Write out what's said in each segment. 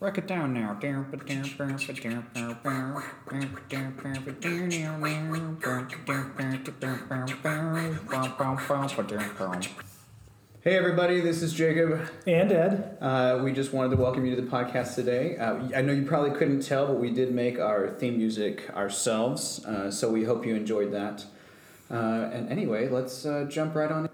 Rock it down now. Hey everybody, this is Jacob. And Ed. Uh, we just wanted to welcome you to the podcast today. Uh, I know you probably couldn't tell, but we did make our theme music ourselves, uh, so we hope you enjoyed that. Uh, and anyway, let's uh, jump right on.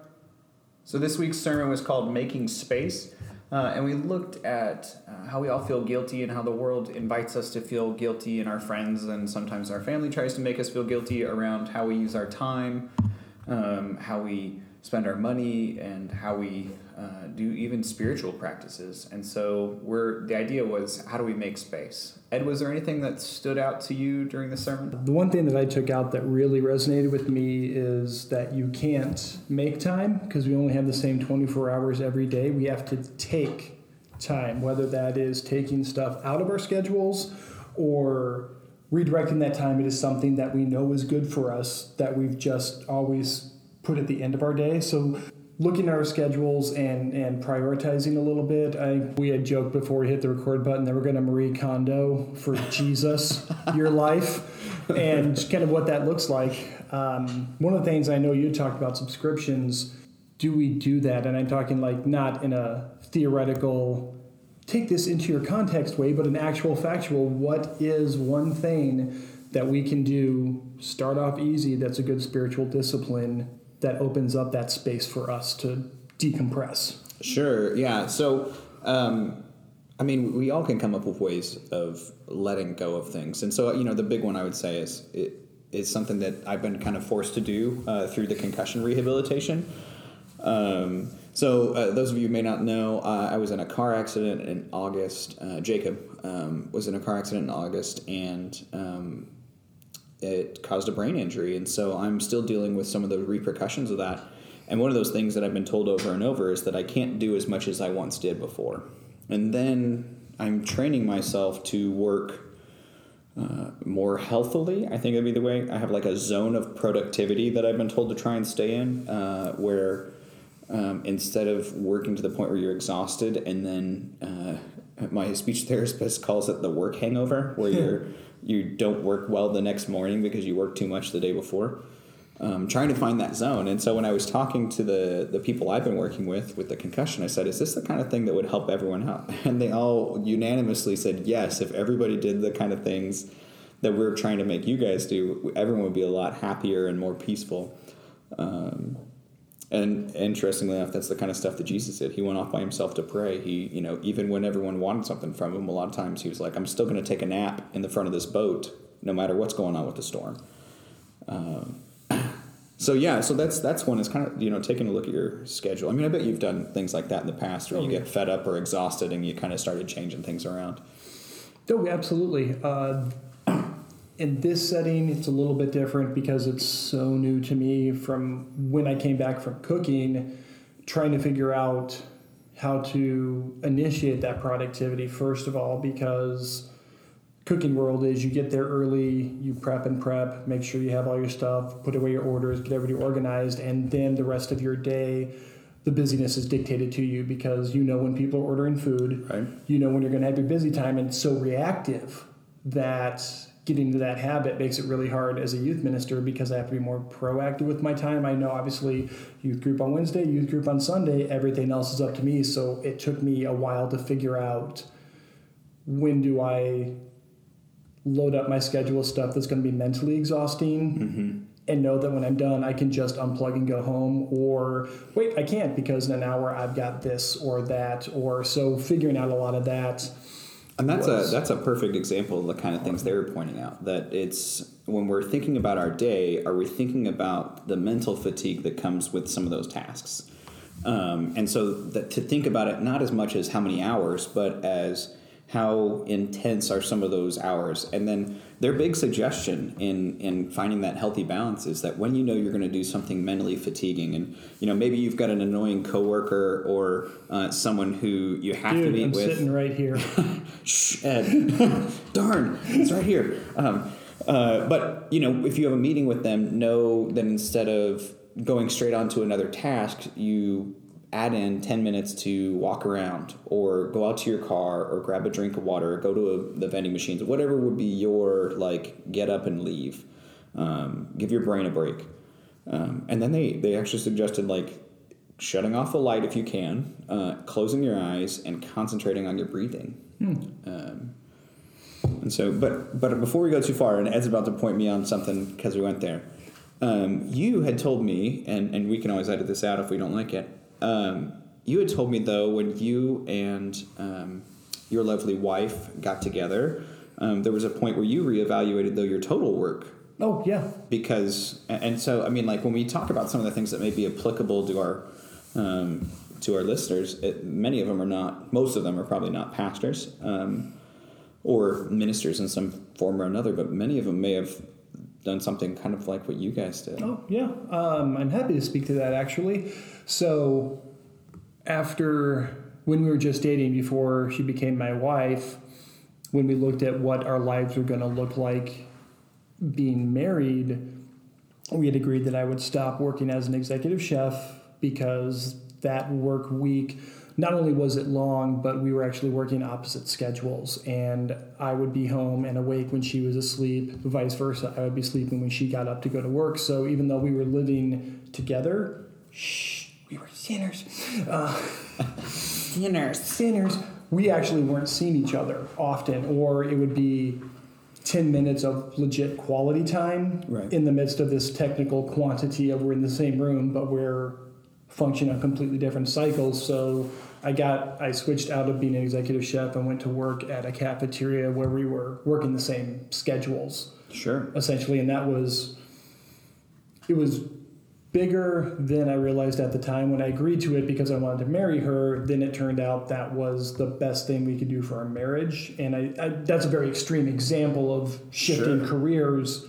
So this week's sermon was called "Making Space." Uh, and we looked at uh, how we all feel guilty and how the world invites us to feel guilty, and our friends and sometimes our family tries to make us feel guilty around how we use our time, um, how we spend our money, and how we uh, do even spiritual practices. And so, we're the idea was how do we make space? Ed, was there anything that stood out to you during the sermon? The one thing that I took out that really resonated with me is that you can't make time because we only have the same 24 hours every day. We have to take time, whether that is taking stuff out of our schedules or redirecting that time into something that we know is good for us that we've just always put at the end of our day. So looking at our schedules and and prioritizing a little bit. I we had joked before we hit the record button that we're going to Marie Kondo for Jesus, your life, and kind of what that looks like. Um, one of the things I know you talked about subscriptions. Do we do that? And I'm talking like not in a theoretical take this into your context way, but an actual factual. What is one thing that we can do? Start off easy. That's a good spiritual discipline that opens up that space for us to decompress. Sure. Yeah. So, um, I mean, we all can come up with ways of letting go of things, and so you know, the big one I would say is it is something that I've been kind of forced to do uh, through the concussion rehabilitation. Um, so, uh, those of you may not know, uh, I was in a car accident in August. Uh, Jacob um, was in a car accident in August, and um, it caused a brain injury. And so I'm still dealing with some of the repercussions of that. And one of those things that I've been told over and over is that I can't do as much as I once did before. And then I'm training myself to work uh, more healthily. I think that'd be the way. I have like a zone of productivity that I've been told to try and stay in, uh, where um, instead of working to the point where you're exhausted, and then uh, my speech therapist calls it the work hangover, where you're you don't work well the next morning because you worked too much the day before. Um, trying to find that zone. And so when I was talking to the the people I've been working with with the concussion, I said, "Is this the kind of thing that would help everyone out?" And they all unanimously said, "Yes. If everybody did the kind of things that we're trying to make you guys do, everyone would be a lot happier and more peaceful." Um, and interestingly enough, that's the kind of stuff that Jesus did. He went off by himself to pray. He, you know, even when everyone wanted something from him, a lot of times he was like, "I'm still going to take a nap in the front of this boat, no matter what's going on with the storm." Um, so yeah, so that's that's one is kind of you know taking a look at your schedule. I mean, I bet you've done things like that in the past, where oh, you get fed up or exhausted, and you kind of started changing things around. Oh, absolutely. Uh, in this setting, it's a little bit different because it's so new to me from when I came back from cooking, trying to figure out how to initiate that productivity, first of all, because cooking world is you get there early, you prep and prep, make sure you have all your stuff, put away your orders, get everybody organized, and then the rest of your day the busyness is dictated to you because you know when people are ordering food, right. you know when you're going to have your busy time, and it's so reactive that getting to that habit makes it really hard as a youth minister because I have to be more proactive with my time. I know obviously youth group on Wednesday, youth group on Sunday, everything else is up to me. So it took me a while to figure out when do I load up my schedule with stuff that's going to be mentally exhausting mm-hmm. and know that when I'm done, I can just unplug and go home or wait, I can't because in an hour I've got this or that or so figuring out a lot of that and that's was. a that's a perfect example of the kind of things they were pointing out. That it's when we're thinking about our day, are we thinking about the mental fatigue that comes with some of those tasks? Um, and so that to think about it not as much as how many hours, but as how intense are some of those hours, and then their big suggestion in in finding that healthy balance is that when you know you're going to do something mentally fatiguing and you know maybe you've got an annoying coworker or uh, someone who you have Dude, to meet I'm with. sitting right here. Shh, darn it's right here. Um, uh, but you know if you have a meeting with them know that instead of going straight on to another task you add in 10 minutes to walk around or go out to your car or grab a drink of water or go to a, the vending machines whatever would be your like get up and leave. Um, give your brain a break. Um, and then they they actually suggested like shutting off the light if you can uh, closing your eyes and concentrating on your breathing. Um, and so but but before we go too far and ed's about to point me on something because we went there um, you had told me, and, and we can always edit this out if we don't like it. Um, you had told me though when you and um, your lovely wife got together, um, there was a point where you reevaluated though your total work Oh yeah, because and so I mean like when we talk about some of the things that may be applicable to our um, to our listeners, it, many of them are not. Most of them are probably not pastors um, or ministers in some form or another, but many of them may have done something kind of like what you guys did. Oh, yeah. Um, I'm happy to speak to that actually. So, after when we were just dating before she became my wife, when we looked at what our lives were going to look like being married, we had agreed that I would stop working as an executive chef because that work week not only was it long, but we were actually working opposite schedules. And I would be home and awake when she was asleep, vice versa. I would be sleeping when she got up to go to work. So even though we were living together, shh, we were sinners. Uh, Sinners. sinners, we actually weren't seeing each other often, or it would be 10 minutes of legit quality time Right. in the midst of this technical quantity of we're in the same room, but we're functioning on completely different cycles. So I got, I switched out of being an executive chef and went to work at a cafeteria where we were working the same schedules Sure. essentially, and that was it was bigger than I realized at the time when I agreed to it because I wanted to marry her. Then it turned out that was the best thing we could do for our marriage, and I, I that's a very extreme example of shifting Sure. careers,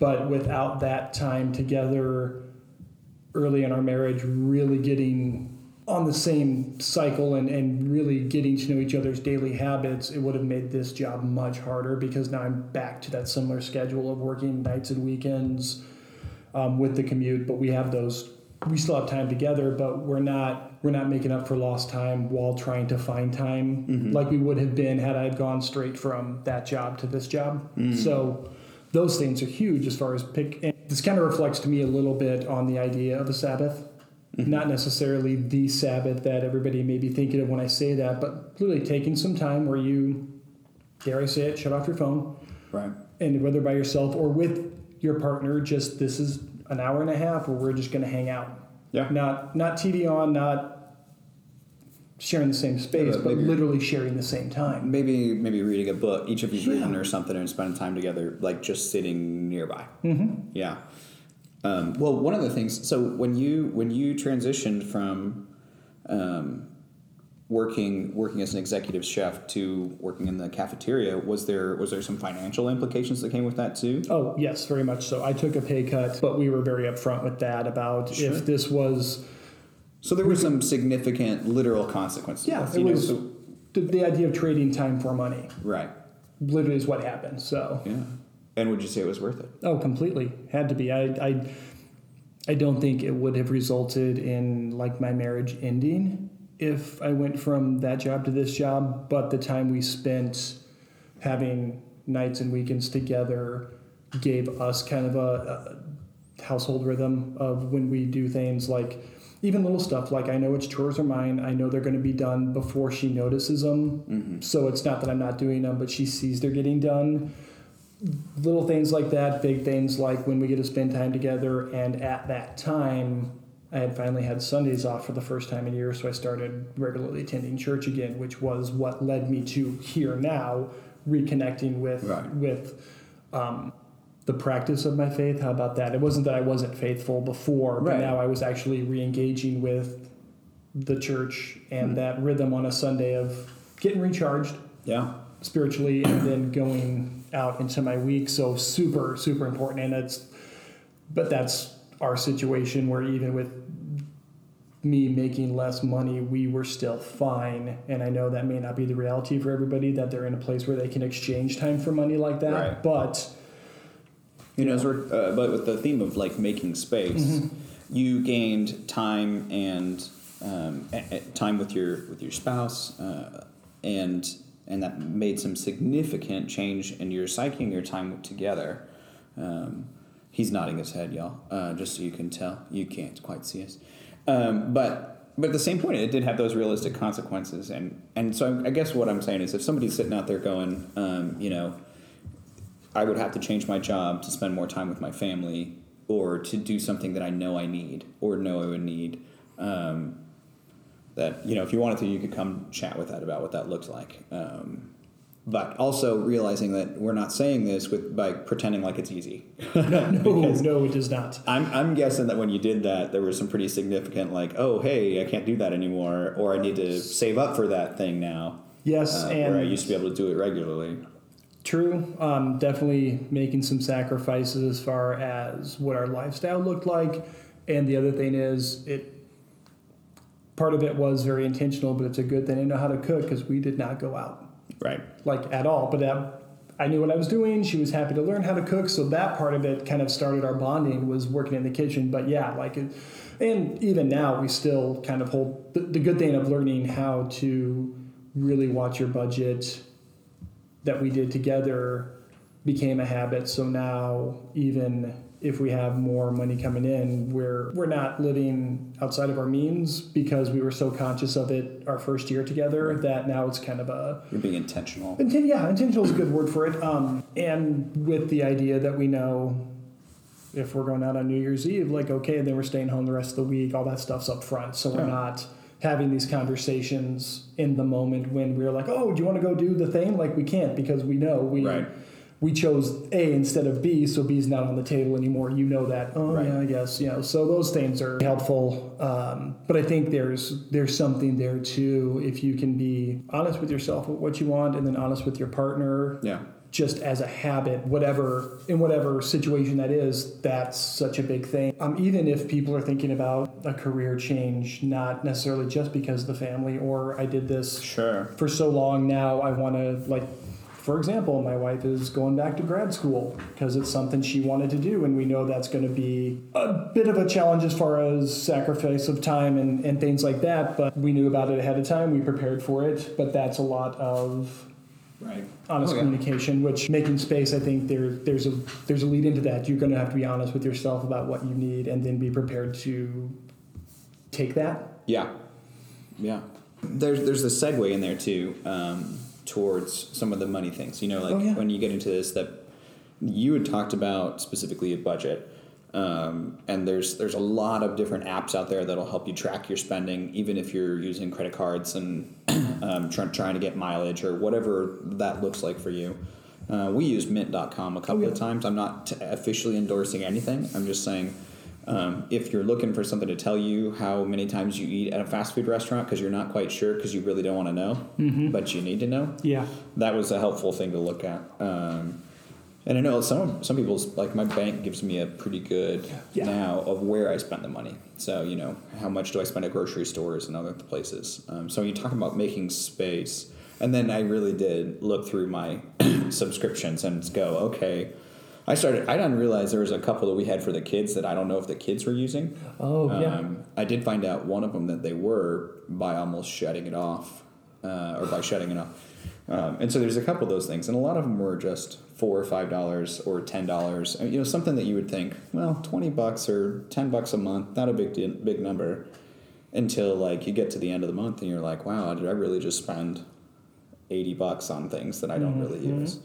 but without that time together early in our marriage, really getting on the same cycle and, and really getting to know each other's daily habits, it would have made this job much harder because now I'm back to that similar schedule of working nights and weekends um, with the commute. But we have those, we still have time together, but we're not we're not making up for lost time while trying to find time like we would have been had I had gone straight from that job to this job. So those things are huge as far as pick. And this kind of reflects to me a little bit on the idea of a Sabbath. Mm-hmm. Not necessarily the Sabbath that everybody may be thinking of when I say that, but literally taking some time where you, dare I say it, shut off your phone, Right. and whether by yourself or with your partner, just this is an hour and a half where we're just going to hang out. Yeah. Not not TV on, not sharing the same space, but maybe- literally sharing the same time. Maybe maybe reading a book, each of you Yeah. reading or something, and spending time together, like just sitting nearby. Mm-hmm. Yeah. Um, well, one of the things. So when you when you transitioned from um, working working as an executive chef to working in the cafeteria, was there was there some financial implications that came with that too? Oh yes, very much so. I took a pay cut, but we were very upfront with that about Sure. if this was So there were some significant literal consequences. yeah, it was so- the, the idea of trading time for money. right. Literally is what happened. So Yeah. And would you say it was worth it? Oh, completely. Had to be. I, I, I don't think it would have resulted in like my marriage ending if I went from that job to this job. But the time we spent having nights and weekends together gave us kind of a, a household rhythm of when we do things like even little stuff like I know which chores are mine. I know they're going to be done before she notices them. So it's not that I'm not doing them, but she sees they're getting done little things like that, big things like when we get to spend time together. And at that time, I had finally had Sundays off for the first time in years, so I started regularly attending church again, which was what led me to here now, reconnecting with Right. with um, the practice of my faith. How about that? It wasn't that I wasn't faithful before, but Right. now I was actually re-engaging with the church and hmm. that rhythm on a Sunday of getting recharged Yeah. spiritually and then going out into my week so super super important and it's but that's our situation where even with me making less money we were still fine and i know that may not be the reality for everybody that they're in a place where they can exchange time for money like that Right. but You know, as we're, uh, but with the theme of like making space, Mm-hmm. you gained time and um, a- a- time with your with your spouse, uh, and and that made some significant change in your psyche and your time together. Um, he's nodding his head, y'all, uh, just so you can tell. You can't quite see us, um, but but at the same point, it did have those realistic consequences, and and so I guess what I'm saying is, if somebody's sitting out there going, um, you know, I would have to change my job to spend more time with my family, or to do something that I know I need or know I would need. Um, that you know, if you wanted to, you could come chat with that about what that looks like. Um, but also realizing that we're not saying this with by pretending like it's easy. No, no, it does not. I'm, I'm guessing that when you did that, there was some pretty significant, like, oh, hey, I can't do that anymore, or I need to save up for that thing now. Yes, uh, and where I used to be able to do it regularly. True. Um, definitely making some sacrifices as far as what our lifestyle looked like. And the other thing is, it part of it was very intentional, but it's a good thing I know how to cook because we did not go out Right. like at all. But that, I knew what I was doing. She was happy to learn how to cook, so that part of it kind of started our bonding was working in the kitchen. But yeah, like, it, and even now we still kind of hold the, the good thing of learning how to really watch your budget that we did together became a habit. So now even if we have more money coming in, we're we're not living outside of our means because we were so conscious of it our first year together that now it's kind of a You're being intentional. Inten- yeah, intentional is a good word for it. Um, and with the idea that we know if we're going out on New Year's Eve, like, okay, then we're staying home the rest of the week, all that stuff's up front. So we're not having these conversations in the moment when we're like, oh, do you want to go do the thing? Like, we can't because we know we. Right. We chose A instead of B, so B's not on the table anymore. You know that. Oh Right. yeah, I guess you know. So those things are helpful, um, but I think there's there's something there too. If you can be honest with yourself with what you want, and then honest with your partner, Yeah. Just as a habit, whatever in whatever situation that is, that's such a big thing. Um, even if people are thinking about a career change, not necessarily just because of the family, or I did this Sure. for so long now, I want to like. For example, my wife is going back to grad school because it's something she wanted to do, and we know that's going to be a bit of a challenge as far as sacrifice of time and, and things like that. But we knew about it ahead of time, we prepared for it, but that's a lot of Right. honest Oh, yeah. communication which making space i think there there's a there's a lead into that you're going to have to be honest with yourself about what you need and then be prepared to take that Yeah, yeah. There's there's a segue in there too um, towards some of the money things. You know, like Oh, yeah. when you get into this, that you had talked about specifically a budget, um, and there's there's a lot of different apps out there that'll help you track your spending, even if you're using credit cards and um, trying trying to get mileage or whatever that looks like for you. Uh, we use Mint.com a couple yeah. of times. I'm not t- officially endorsing anything. I'm just saying um, if you're looking for something to tell you how many times you eat at a fast food restaurant because you're not quite sure because you really don't want to know, but you need to know, yeah that was a helpful thing to look at. Um, and I know some some people's like my bank gives me a pretty good Yeah. now of where I spend the money. So you know how much do I spend at grocery stores and other places. Um, so you talk about making space, and then I really did look through my subscriptions and go okay. I started. I didn't realize there was a couple that we had for the kids that I don't know if the kids were using. oh yeah Um, I did find out one of them that they were by almost shutting it off, uh, or by shutting it off. Um, and so there's a couple of those things, and a lot of them were just four or five dollars or ten dollars. You know, something that you would think, well, twenty bucks or ten bucks a month, not a big big number. Until like you get to the end of the month and you're like, wow, did I really just spend eighty bucks on things that I don't really Mhm. use?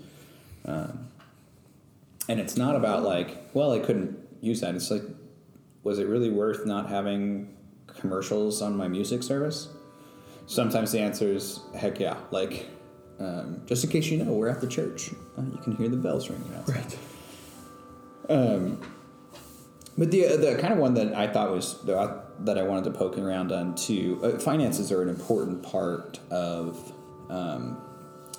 Um, and it's not about like, well, I couldn't use that. It's like, was it really worth not having commercials on my music service? Sometimes the answer is heck yeah. Like, um, just in case you know, we're at the church. Uh, you can hear the bells ringing outside. right Um, but the the kind of one that I thought was the, that I wanted to poke around on too. Uh, finances are an important part of um,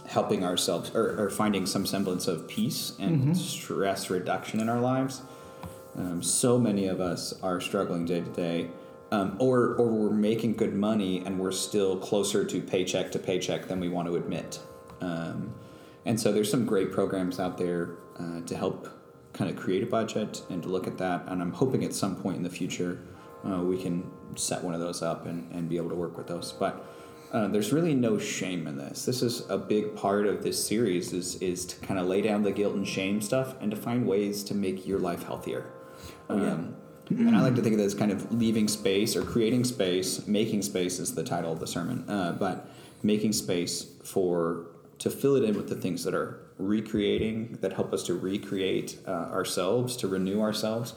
helping ourselves or, or finding some semblance of peace and stress reduction in our lives. Um, so many of us are struggling day to day, um, or or we're making good money and we're still closer to paycheck to paycheck than we want to admit. Um, and so there's some great programs out there uh, to help kind of create a budget and to look at that. And I'm hoping at some point in the future uh, we can set one of those up and, and be able to work with those. But uh, there's really no shame in this. This is a big part of this series is is to kind of lay down the guilt and shame stuff and to find ways to make your life healthier. Um, and I like to think of this kind of leaving space or creating space. Making space is the title of the sermon, uh, but making space for to fill it in with the things that are recreating that help us to recreate uh, ourselves, to renew ourselves,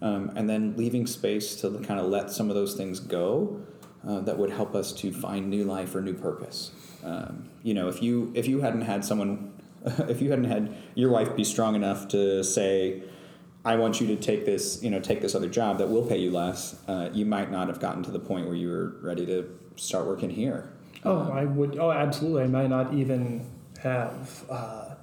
um, and then leaving space to kind of let some of those things go uh, that would help us to find new life or new purpose. Um, you know, if you if you hadn't had someone, if you hadn't had your wife be strong enough to say, "I want you to take this," you know, take this other job that will pay you less, uh, you might not have gotten to the point where you were ready to start working here. Oh, I would. Oh, absolutely. I might not even have uh,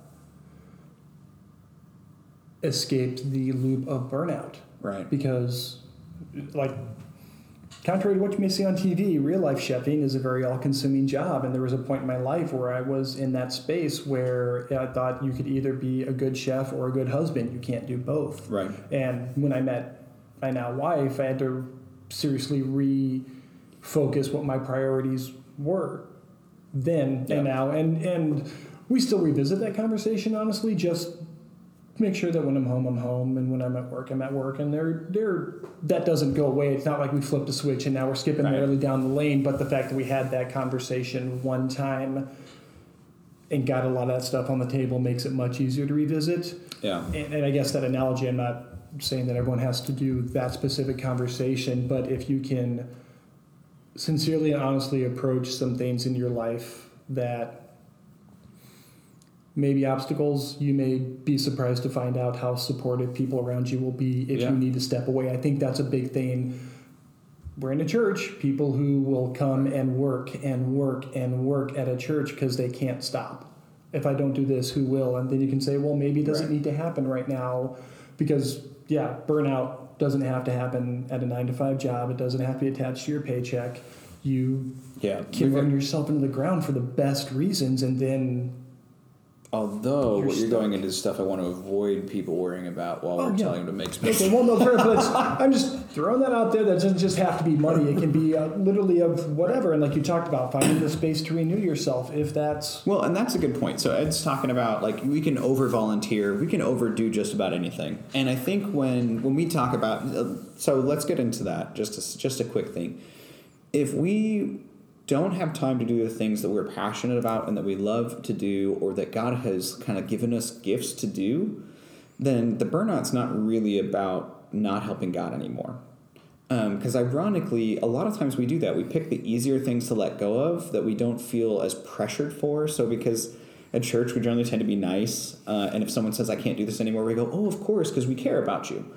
escaped the loop of burnout right. because, like, contrary to what you may see on TV, real life chefing is a very all consuming job. And there was a point in my life where I was in that space where I thought you could either be a good chef or a good husband. You can't do both. Right. And when I met my now wife, I had to seriously refocus what my priorities were then Yeah. and now. And and we still revisit that conversation honestly, just make sure that when I'm home, I'm home, and when I'm at work, I'm at work. And they're they're that doesn't go away. It's not like we flipped a switch and now we're skipping Right. down the lane. But the fact that we had that conversation one time and got a lot of that stuff on the table makes it much easier to revisit. Yeah. And, and I guess that analogy, I'm not saying that everyone has to do that specific conversation, but if you can sincerely and honestly approach some things in your life that maybe obstacles, you may be surprised to find out how supportive people around you will be if Yeah. you need to step away. I think that's a big thing. We're in a church, people who will come and work and work and work at a church because they can't stop. If I don't do this, who will? And then you can say, well, maybe it doesn't Right. need to happen right now because, yeah, burnout doesn't have to happen at a nine to five job. It doesn't have to be attached to your paycheck. You Yeah. can run yourself into the ground for the best reasons and then Although You're what you're stuck. going into is stuff I want to avoid people worrying about while Oh, we're yeah. telling them to make space. Okay, well, no, fair, but I'm just throwing that out there. That doesn't just have to be money. It can be uh, literally of whatever. And like you talked about, finding the space to renew yourself, if that's Well, and that's a good point. So Ed's talking about like we can over volunteer, we can overdo just about anything. And I think when when we talk about, uh, so let's get into that. Just a, just a quick thing. If we don't have time to do the things that we're passionate about and that we love to do, or that God has kind of given us gifts to do, then the burnout's not really about not helping God anymore. Because ironically, a lot of times we do that. We pick the easier things to let go of that we don't feel as pressured for. So, because at church we generally tend to be nice, uh, and if someone says, I can't do this anymore, we go, Oh, of course, because we care about you.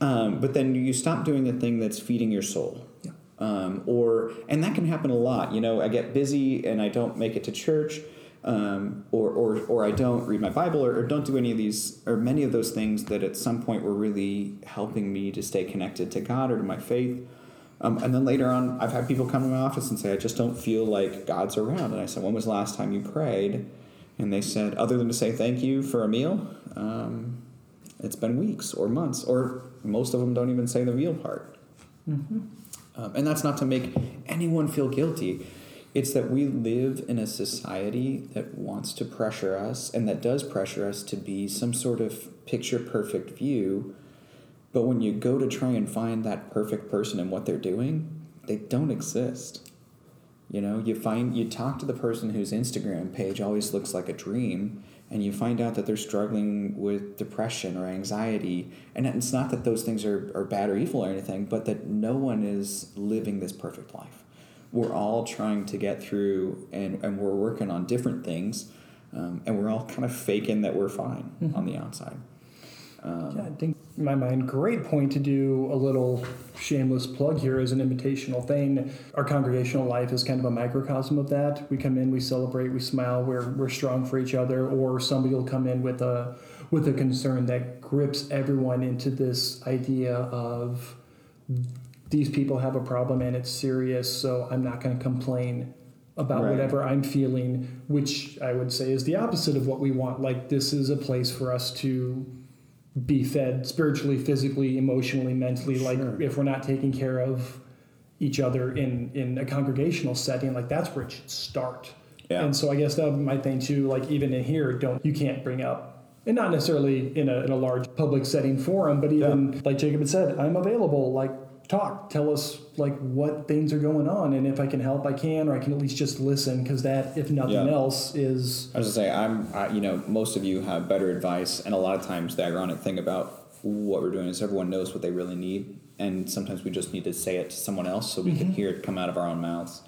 Um, but then you stop doing the thing that's feeding your soul. Um, or, and that can happen a lot. You know, I get busy and I don't make it to church. Um, or, or, or I don't read my Bible or, or don't do any of these or many of those things that at some point were really helping me to stay connected to God or to my faith. Um, and then later on, I've had people come to my office and say, I just don't feel like God's around. And I said, When was the last time you prayed? And they said, Other than to say thank you for a meal, um, it's been weeks or months, or most of them don't even say the meal part. Um, and that's not to make anyone feel guilty. It's that we live in a society that wants to pressure us and that does pressure us to be some sort of picture perfect view. But when you go to try and find that perfect person and what they're doing, they don't exist. You know, you find you talk to the person whose Instagram page always looks like a dream, and you find out that they're struggling with depression or anxiety. And it's not that those things are, are bad or evil or anything, but that no one is living this perfect life. We're all trying to get through, and, and we're working on different things, um, and we're all kind of faking that we're fine on the outside. Um, Yeah, I think in my mind, great point to do a little shameless plug here as an invitational thing. Our congregational life is kind of a microcosm of that. We come in, we celebrate, we smile, we're we're strong for each other, or somebody will come in with a with a concern that grips everyone into this idea of these people have a problem and it's serious, so I'm not going to complain about Right. whatever I'm feeling, which I would say is the opposite of what we want. Like this is a place for us to be fed spiritually, physically, emotionally, mentally. Like Sure. if we're not taking care of each other in in a congregational setting, like that's where it should start. Yeah. And so I guess that would be my thing too. Like even in here, don't you can't bring up, and not necessarily in a in a large public setting forum, but even like Jacob had said, I'm available. Like talk, tell us like what things are going on, and if I can help, I can, or I can at least just listen because that, if nothing Yeah. else, is I was gonna say, I'm, I, you know, most of you have better advice, and a lot of times the ironic thing about what we're doing is everyone knows what they really need, and sometimes we just need to say it to someone else so we can hear it come out of our own mouths.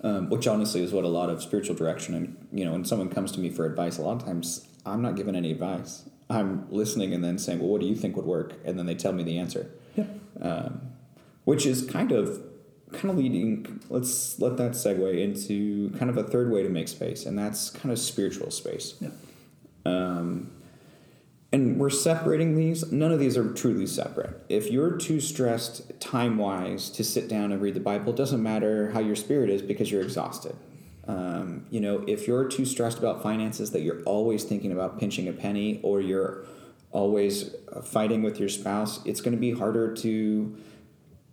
Um, which honestly is what a lot of spiritual direction and you know when someone comes to me for advice a lot of times i'm not giving any advice i'm listening and then saying well what do you think would work and then they tell me the answer yeah. um, which is kind of kind of leading let's let that segue into kind of a third way to make space and that's kind of spiritual space. Yeah. um, and we're separating these. None of these are truly separate. If you're too stressed time wise to sit down and read the bible it doesn't matter how your spirit is because you're exhausted. Um, you know if you're too stressed about finances that you're always thinking about pinching a penny or you're always fighting with your spouse it's going to be harder to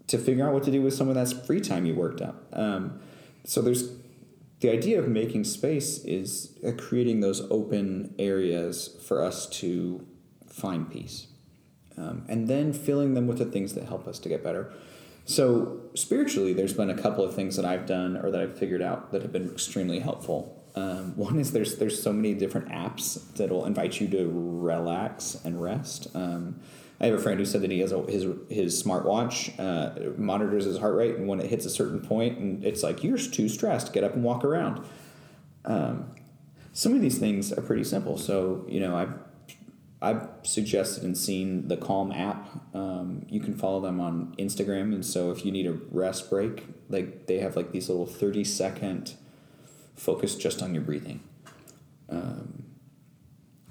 to figure out what to do with some of that free time you worked up. Um, so there's the idea of making space is uh, creating those open areas for us to find peace um, and then filling them with the things that help us to get better. So spiritually there's been a couple of things that i've done or that i've figured out that have been extremely helpful. Um, one is there's there's so many different apps that'll invite you to relax and rest. Um, I have a friend who said that he has a, his his smartwatch uh, monitors his heart rate, and when it hits a certain point, and it's like you're too stressed, get up and walk around. Um, some of these things are pretty simple. So you know, I've I've suggested and seen the Calm app. Um, you can follow them on Instagram, and so if you need a rest break, like they have like these little thirty second focus just on your breathing. Um,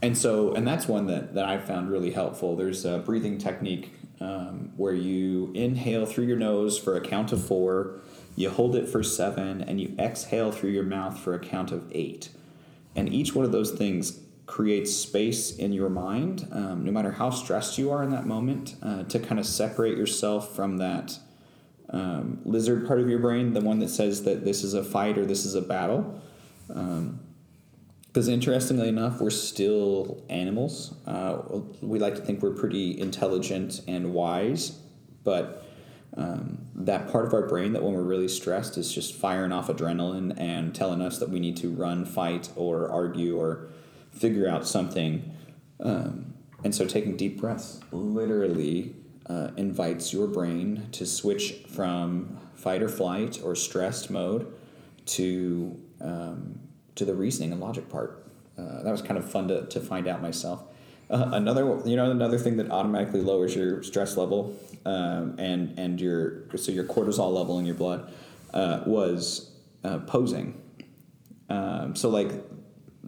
and so and that's one that, that i found really helpful. There's a breathing technique um, where you inhale through your nose for a count of four you hold it for seven and you exhale through your mouth for a count of eight. And each one of those things creates space in your mind um, no matter how stressed you are in that moment uh, to kind of separate yourself from that um, lizard part of your brain the one that says that this is a fight or this is a battle. Um, because interestingly enough, we're still animals. Uh, we like to think we're pretty intelligent and wise, but um, that part of our brain that when we're really stressed is just firing off adrenaline and telling us that we need to run, fight, or argue or figure out something. Um, and so taking deep breaths literally uh, invites your brain to switch from fight or flight or stressed mode to um, to the reasoning and logic part. Uh, that was kind of fun to, to find out myself. Uh, another, you know, another thing that automatically lowers your stress level um, and and your so your cortisol level in your blood uh, was uh, posing. Um, so like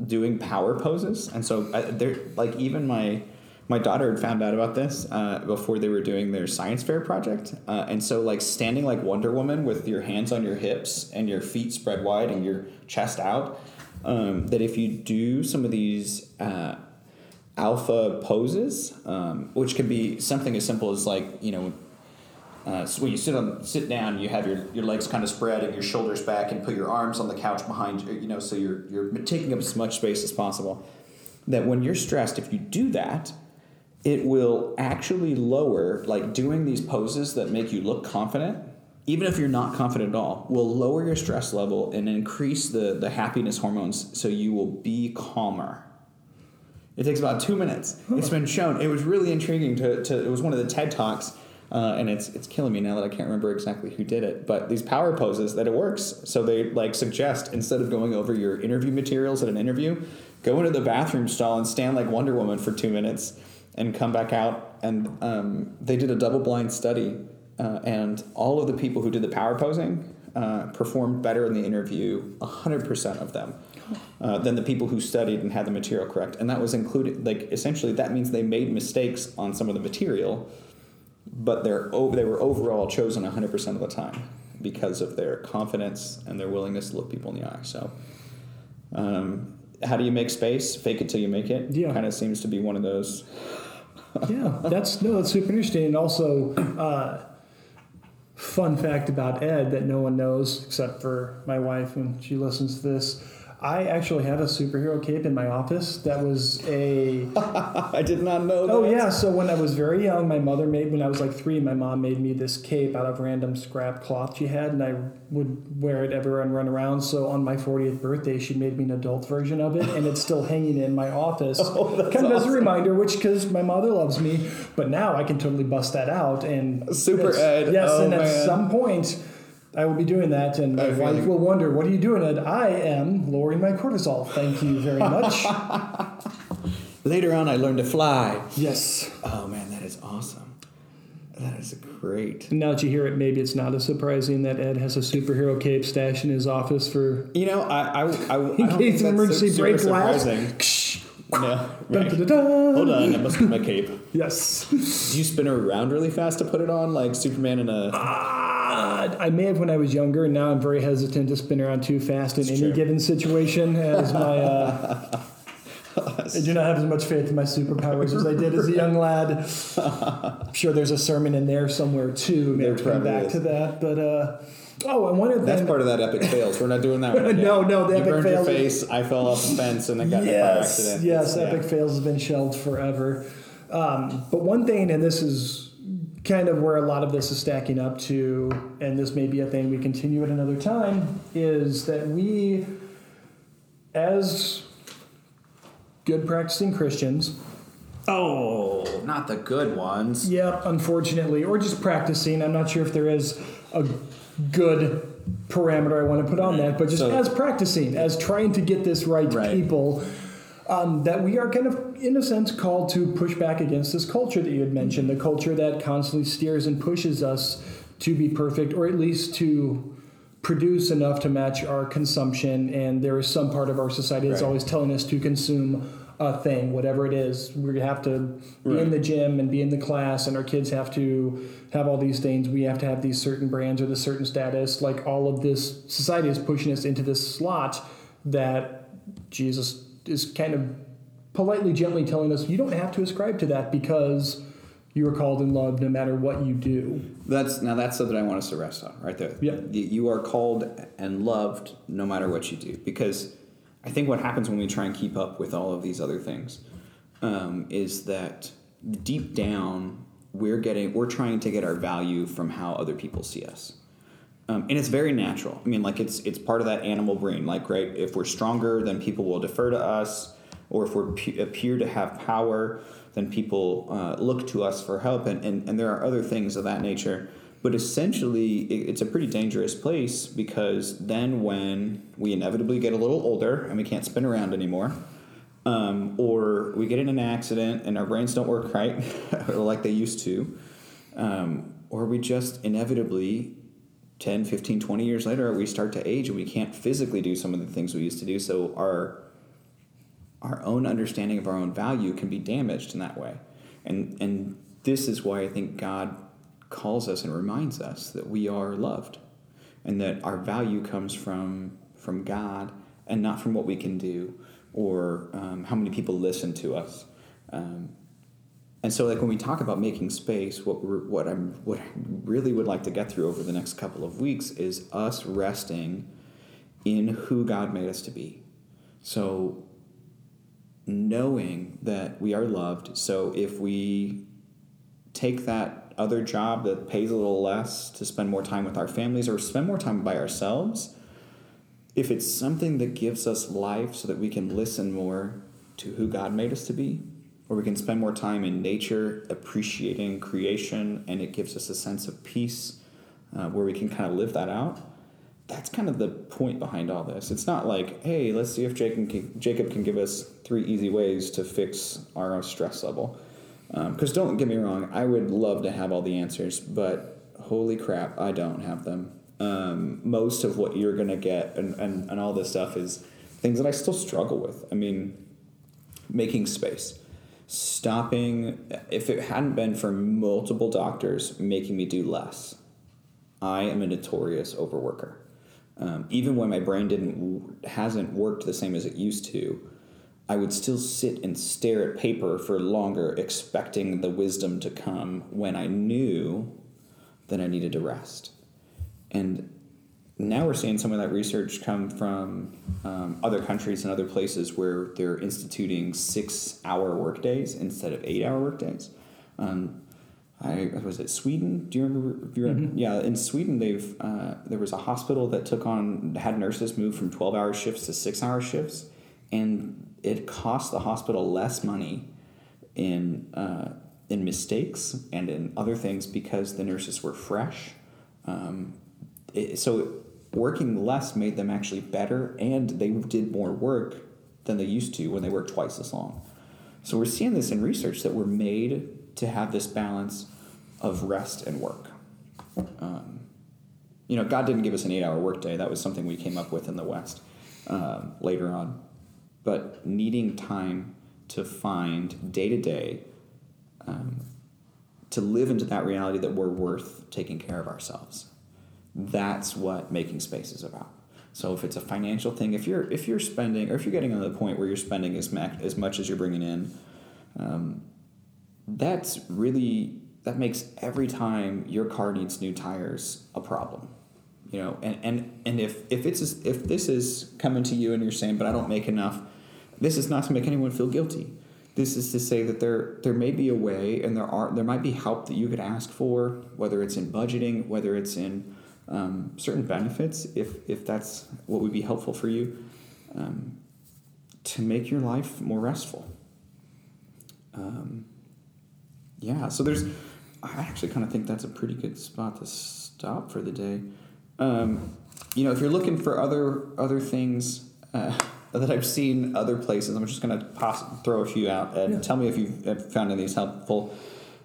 doing power poses, and so there, like even my my daughter had found out about this uh, before they were doing their science fair project, uh, and so like standing like Wonder Woman with your hands on your hips and your feet spread wide and your chest out. Um, that if you do some of these uh, alpha poses, um, which can be something as simple as like you know uh, so when you sit on sit down, you have your, your legs kind of spread and your shoulders back, and put your arms on the couch behind you. You know, so you're you're taking up as much space as possible. That when you're stressed, if you do that, it will actually lower like doing these poses that make you look confident. Even if you're not confident at all, will lower your stress level and increase the, the happiness hormones so you will be calmer. It takes about two minutes. It's been shown. It was really intriguing to, to it was one of the TED Talks uh, and it's it's killing me now that I can't remember exactly who did it. But these power poses that it works. So they like suggest instead of going over your interview materials at an interview, go into the bathroom stall and stand like Wonder Woman for two minutes, and come back out. And um, they did a double blind study, uh, and all of the people who did the power posing uh, performed better in the interview. hundred percent of them. Uh, than the people who studied and had the material correct, and that was included. Like essentially, that means they made mistakes on some of the material, but they're they were overall chosen 100% of the time because of their confidence and their willingness to look people in the eye. So, um, how do you make space? Fake it till you make it. Yeah. kind of seems to be one of those yeah, that's no, that's super interesting. And also, uh, fun fact about Ed that no one knows except for my wife when she listens to this. I actually have a superhero cape in my office that was a I did not know oh, that. Oh yeah, so when I was very young, my mother made when I was like three, my mom made me this cape out of random scrap cloth she had, and I would wear it everywhere and run around. So on my 40th birthday, she made me an adult version of it, and it's still hanging in my office, Oh, that's kind of as a reminder, which because my mother loves me. But now I can totally bust that out and Super Ed, Yes, oh, and at some point. I will be doing that, and my wife will wonder, "What are you doing?" Ed? I am lowering my cortisol. Thank you very much. Later on, I learned to fly. yes. Oh man, that is awesome. That is great. Now that you hear it, maybe it's not as surprising that Ed has a superhero cape stashed in his office for You know, I I, I, I in case of emergency super break glass. surprising. No, right. dun, dun, dun. Hold on, I must get my cape. Yes. Do you spin around really fast to put it on, like Superman in a? Ah, I may have when I was younger, and now I'm very hesitant to spin around too fast in It's any true. given situation. As my, uh, I do not have as much faith in my superpowers as I did as a young lad. I'm sure there's a sermon in there somewhere too. Maybe There come back is. to that, but uh, oh, and one of the That's part of that epic fails. We're not doing that. One No, no, the you epic burned fails- your face. I fell off the fence and I got in a car accident. yes, It's- Epic yeah. Fails has been shelved forever. Um, but one thing, and this is kind of where a lot of this is stacking up to, and this may be a thing we continue at another time, is that we, as good practicing Christians, Oh, not the good ones. Yep, unfortunately, or just practicing. I'm not sure if there is a good parameter I want to put on that, but just So- as practicing, as trying to get this right, Right. people, um, that we are kind of, in a sense, called to push back against this culture that you had mentioned, the culture that constantly steers and pushes us to be perfect, or at least to produce enough to match our consumption. And there is some part of our society that's Right. always telling us to consume a thing, whatever it is. We have to be in the gym and be in the class, and our kids have to have all these things. We have to have these certain brands or this certain status. Like all of this society is pushing us into this slot that Jesus is kind of politely, gently telling us you don't have to ascribe to that because you are called and loved no matter what you do. That's now that's something I want us to rest on right there. Yeah. You are called and loved no matter what you do because I think what happens when we try and keep up with all of these other things um, is that deep down we're getting we're trying to get our value from how other people see us. Um, and it's very natural. I mean, like it's it's part of that animal brain. Like, right, if we're stronger, then people will defer to us, or if we appear to have power, then people uh, look to us for help. And, and and there are other things of that nature. But essentially, it, it's a pretty dangerous place because then when we inevitably get a little older and we can't spin around anymore, um, or we get in an accident and our brains don't work right like they used to, um, or we just inevitably 10 15 20 years later we start to age and we can't physically do some of the things we used to do. So our our own understanding of our own value can be damaged in that way. And and this is why i think god calls us and reminds us that we are loved and that our value comes from from god and not from what we can do or um, how many people listen to us. Um, and so, like when we talk about making space, what we're, what I'm what I really would like to get through over the next couple of weeks is us resting in who God made us to be. So, knowing that we are loved. So, if we take that other job that pays a little less to spend more time with our families or spend more time by ourselves, if it's something that gives us life so that we can listen more to who God made us to be, or we can spend more time in nature appreciating creation and it gives us a sense of peace uh, where we can kind of live that out, that's kind of the point behind all this. It's not like, hey, let's see if Jacob can, give us three easy ways to fix our stress level. Because don't get me wrong, I would love to have all the answers, but holy crap, I don't have them. Um, most of what you're going to get and, and, and all this stuff is things that I still struggle with. I mean, making space, stopping, if it hadn't been for multiple doctors making me do less, I am a notorious overworker. Um, even when my brain didn't hasn't worked the same as it used to, I would still sit and stare at paper for longer, expecting the wisdom to come when I knew that I needed to rest. And now we're seeing some of that research come from um, other countries and other places where they're instituting six hour workdays instead of eight hour workdays. Um, I was it Sweden. Do you remember? If you're, Mhm. Yeah, in Sweden, they've uh, there was a hospital that took on had nurses move from twelve hour shifts to six hour shifts, and it cost the hospital less money in uh, in mistakes and in other things because the nurses were fresh. Um, it, so working less made them actually better, and they did more work than they used to when they worked twice as long. So we're seeing this in research that we're made to have this balance of rest and work. Um, you know, God didn't give us an eight-hour workday. That was something we came up with in the West um, later on. But needing time to find day to day um, to live into that reality that we're worth taking care of ourselves. That's what making space is about. So if it's a financial thing, if you're if you're spending or if you're getting to the point where you're spending as as much as you're bringing in, um, that's really that makes every time your car needs new tires a problem. You know, and and and if if it's if this is coming to you and you're saying, but I don't make enough, this is not to make anyone feel guilty. This is to say that there there may be a way, and there are there might be help that you could ask for, whether it's in budgeting, whether it's in um, certain benefits, if if that's what would be helpful for you, um, to make your life more restful. Um, yeah, so there's. I actually kind of think that's a pretty good spot to stop for the day. Um, you know, if you're looking for other other things uh, that I've seen other places, I'm just going to throw a few out and Yeah. tell me if you've found any of these helpful.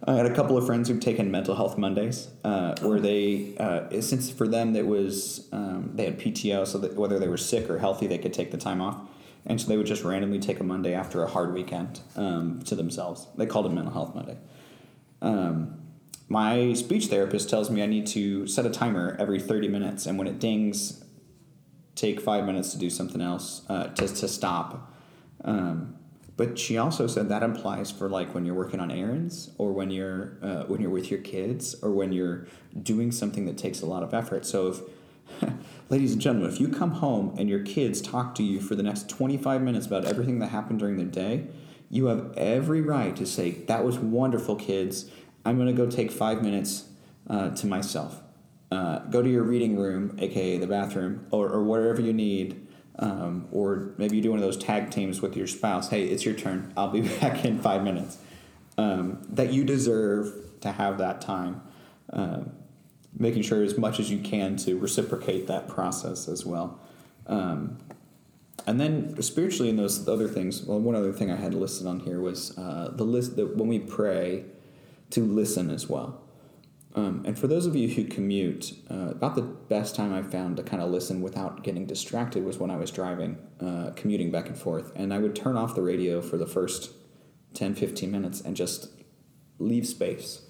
I had a couple of friends who've taken mental health Mondays, uh, where they, uh, since for them it was um, they had PTO, so that whether they were sick or healthy, they could take the time off, and so they would just randomly take a Monday after a hard weekend um, to themselves. They called it Mental Health Monday. Um, my speech therapist tells me I need to set a timer every 30 minutes, and when it dings, take five minutes to do something else, uh, to, to stop. Um, but she also said that applies for like when you're working on errands, or when you're uh, when you're with your kids, or when you're doing something that takes a lot of effort. So if ladies and gentlemen, if you come home and your kids talk to you for the next 25 minutes about everything that happened during the day, you have every right to say, That was wonderful, kids. I'm going to go take five minutes uh, to myself. Uh, go to your reading room, aka the bathroom, or, or wherever you need. Um, or maybe you do one of those tag teams with your spouse. Hey, it's your turn. I'll be back in five minutes. Um, that you deserve to have that time. Um, making sure as much as you can to reciprocate that process as well. Um, and then spiritually in those other things, well, one other thing I had listed on here was uh, the list that when we pray, to listen as well. Um, and for those of you who commute, uh, about the best time I found to kind of listen without getting distracted was when I was driving, uh, commuting back and forth. And I would turn off the radio for the first 10, 15 minutes and just leave space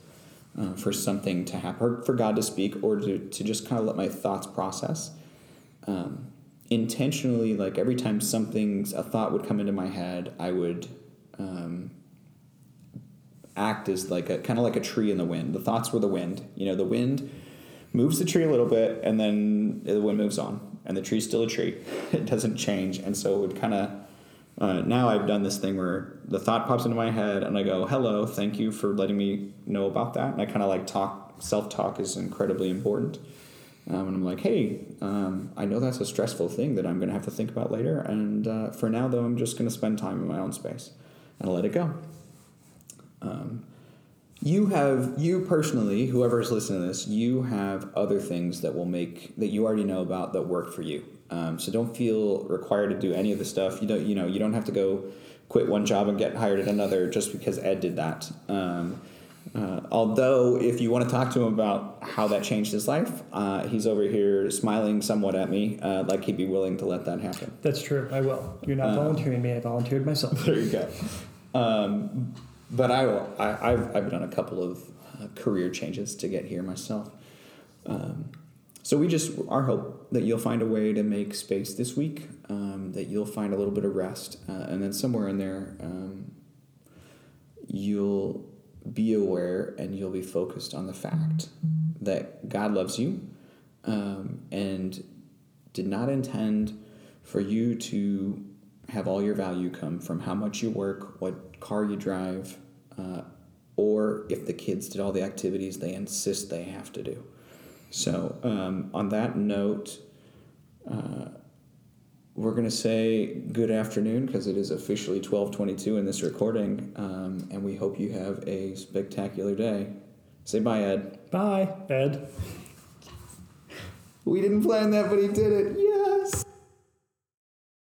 uh, for something to happen, or for God to speak, or to, to just kind of let my thoughts process. Um, intentionally, like every time something's, a thought would come into my head, I would. Um, act as like a kind of like a tree in the wind. The thoughts were the wind. You know, the wind moves the tree a little bit, and then the wind moves on, and the tree's still a tree. It doesn't change, and so it would kind of. Uh, now I've done this thing where the thought pops into my head, and I go, "Hello, thank you for letting me know about that." And I kind of like talk. Self talk is incredibly important. Um, and I'm like, hey, um, I know that's a stressful thing that I'm going to have to think about later. And uh, for now, though, I'm just going to spend time in my own space and I'll let it go. Um, you have you personally, whoever is listening to this, you have other things that will make that you already know about that work for you. Um, so don't feel required to do any of the stuff. You don't you know you don't have to go quit one job and get hired at another just because Ed did that. Um, uh, although, if you want to talk to him about how that changed his life, uh, he's over here smiling somewhat at me, uh, like he'd be willing to let that happen. That's true. I will. You're not volunteering me. I volunteered myself. There you go. Um, but I. I, I've I've done a couple of uh, career changes to get here myself. Um, so we just our hope that you'll find a way to make space this week, um, that you'll find a little bit of rest, uh, and then somewhere in there, um, you'll be aware and you'll be focused on the fact that God loves you, um, and did not intend for you to have all your value come from how much you work, what car you drive, uh, or if the kids did all the activities they insist they have to do. So, um, on that note, uh, we're going to say good afternoon because it is officially 1222 in this recording, um, and we hope you have a spectacular day. Say bye, Ed. Bye, Ed. We didn't plan that, but he did it. Yeah.